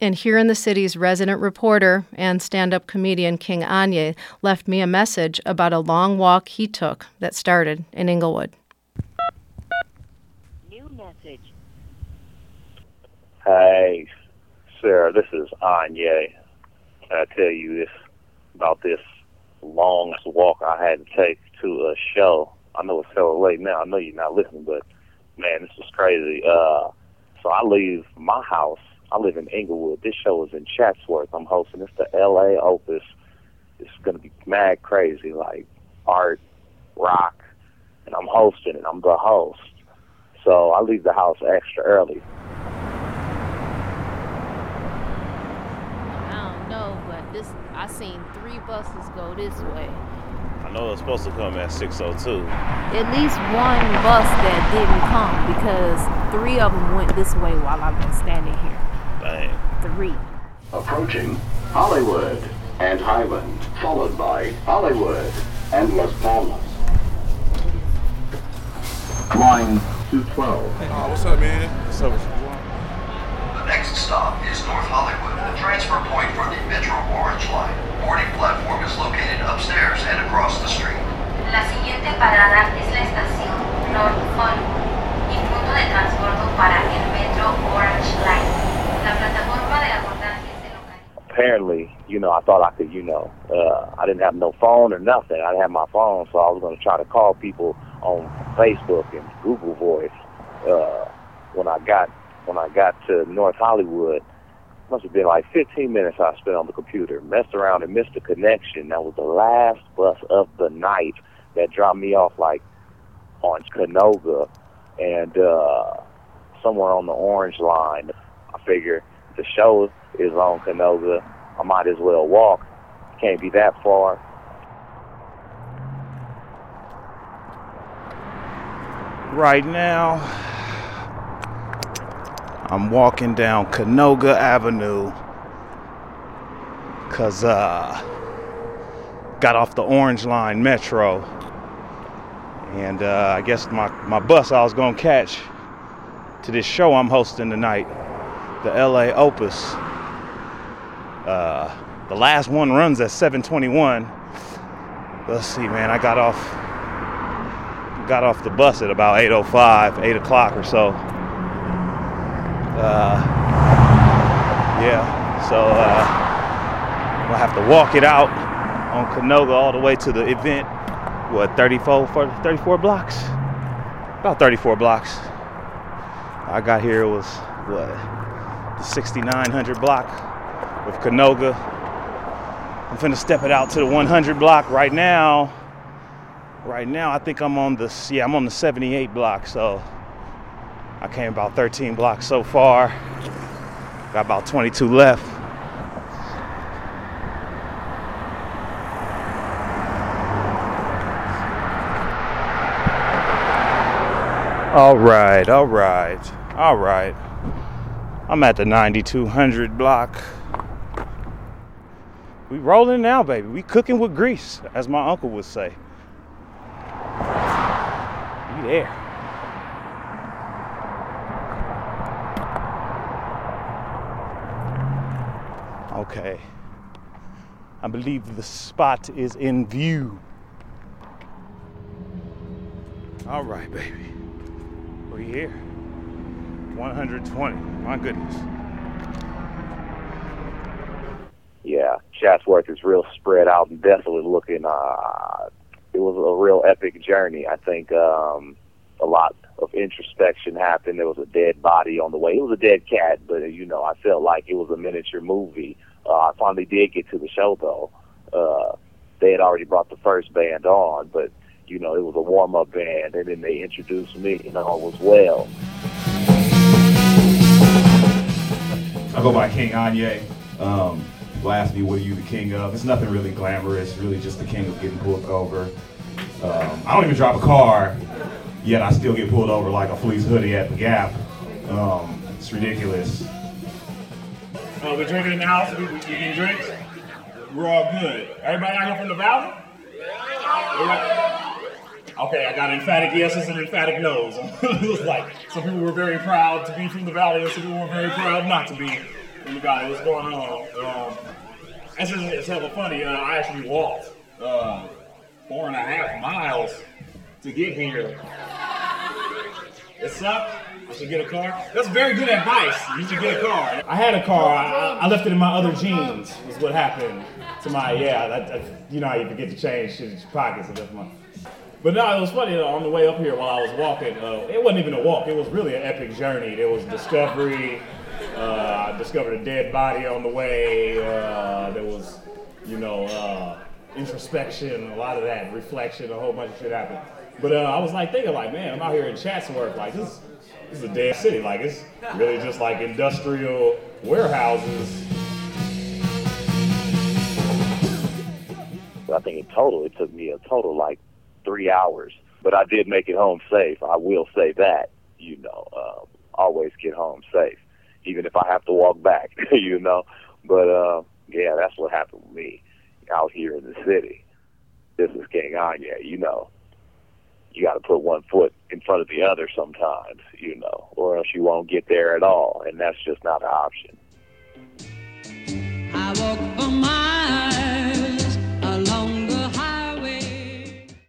And here in the city's resident reporter and stand up comedian King Anye left me a message about a long walk he took that started in Inglewood. New message. Hey, Sarah, this is Anye. I tell you this about this long walk I had to take to a show. I know it's hella late now. I know you're not listening, but man, this is crazy. Uh, so I leave my house. I live in Inglewood. This show is in Chatsworth. I'm hosting. It's the LA Opus. It's gonna be mad crazy, like art, rock, and I'm hosting it. I'm the host. So I leave the house extra early. I don't know, but this I seen three buses go this way. I know it's supposed to come at 6:02. At least one bus that didn't come because three of them went this way while I've been standing here. Dang. Three. Approaching Hollywood and Highland, followed by Hollywood and Las Palmas. Line 212. Oh, what's up, man? What's up? The next stop is North Hollywood, the transfer point for the Metro Orange Line. Boarding platform is located upstairs and across the street. La siguiente parada es la estación apparently, you know, I thought I could, you know, uh, I didn't have no phone or nothing. I didn't have my phone, so I was going to try to call people on Facebook and Google Voice. Uh, when I got when I got to North Hollywood, must have been like 15 minutes I spent on the computer, messed around and missed a connection. That was the last bus of the night that dropped me off like on Canoga and uh, somewhere on the Orange Line. I figure the show is on Canoga. I might as well walk. Can't be that far. Right now, I'm walking down Canoga Avenue because uh, got off the Orange Line Metro. And uh, I guess my, my bus I was going to catch to this show I'm hosting tonight, the LA Opus. Uh, the last one runs at 721. Let's see, man. I got off got off the bus at about 8:05, 8 o'clock or so. Uh, yeah, so uh, gonna have to walk it out on Canoga all the way to the event. What 34, 34 blocks? About 34 blocks. I got here it was what the 6900 block of Canoga. I'm finna step it out to the 100 block right now. Right now, I think I'm on the yeah, I'm on the 78 block. So I came about 13 blocks so far. Got about 22 left. All right, all right, all right. I'm at the 9200 block. We rolling now, baby. We cooking with grease, as my uncle would say. We there. Okay. I believe the spot is in view. All right, baby. We here. 120. My goodness. Yeah, Chatsworth is real spread out and desolate looking. Uh, it was a real epic journey. I think um, a lot of introspection happened. There was a dead body on the way. It was a dead cat, but uh, you know, I felt like it was a miniature movie. Uh, I finally did get to the show though. Uh, they had already brought the first band on, but you know, it was a warm up band, and then they introduced me, and all was well. I go by King Anye. Um, me, what are you the king of? It's nothing really glamorous, really just the king of getting pulled over. Um, I don't even drive a car, yet I still get pulled over like a fleece hoodie at the Gap. Um, it's ridiculous. Uh, we're drinking in the house. We, we getting drinks. We're all good. Everybody out here from the valley? Okay, I got emphatic yeses and emphatic nos. it was like some people were very proud to be from the valley, and some people were very proud not to be. Everybody, what's going on? Um, that's just, it's hella funny. Uh, I actually walked uh, four and a half miles to get here. It sucked. I should get a car. That's very good advice. You should get a car. I had a car. I, I left it in my other jeans. Is what happened to my yeah. That, that, you know how you forget to change shit in your pockets. And that's my. But no, it was funny. on the way up here while I was walking, uh, it wasn't even a walk. It was really an epic journey. There was discovery. Uh, I discovered a dead body on the way. Uh, there was, you know, uh, introspection, a lot of that, reflection, a whole bunch of shit happened. But uh, I was like thinking, like, man, I'm out here in Chatsworth, like this, this is a dead city, like it's really just like industrial warehouses. I think in total it took me a total like three hours, but I did make it home safe. I will say that, you know, um, always get home safe, even if I have to walk back, you know. But uh, yeah, that's what happened with me out here in the city. This is gang on, yeah. you know. You got to put one foot in front of the other sometimes, you know, or else you won't get there at all, and that's just not an option.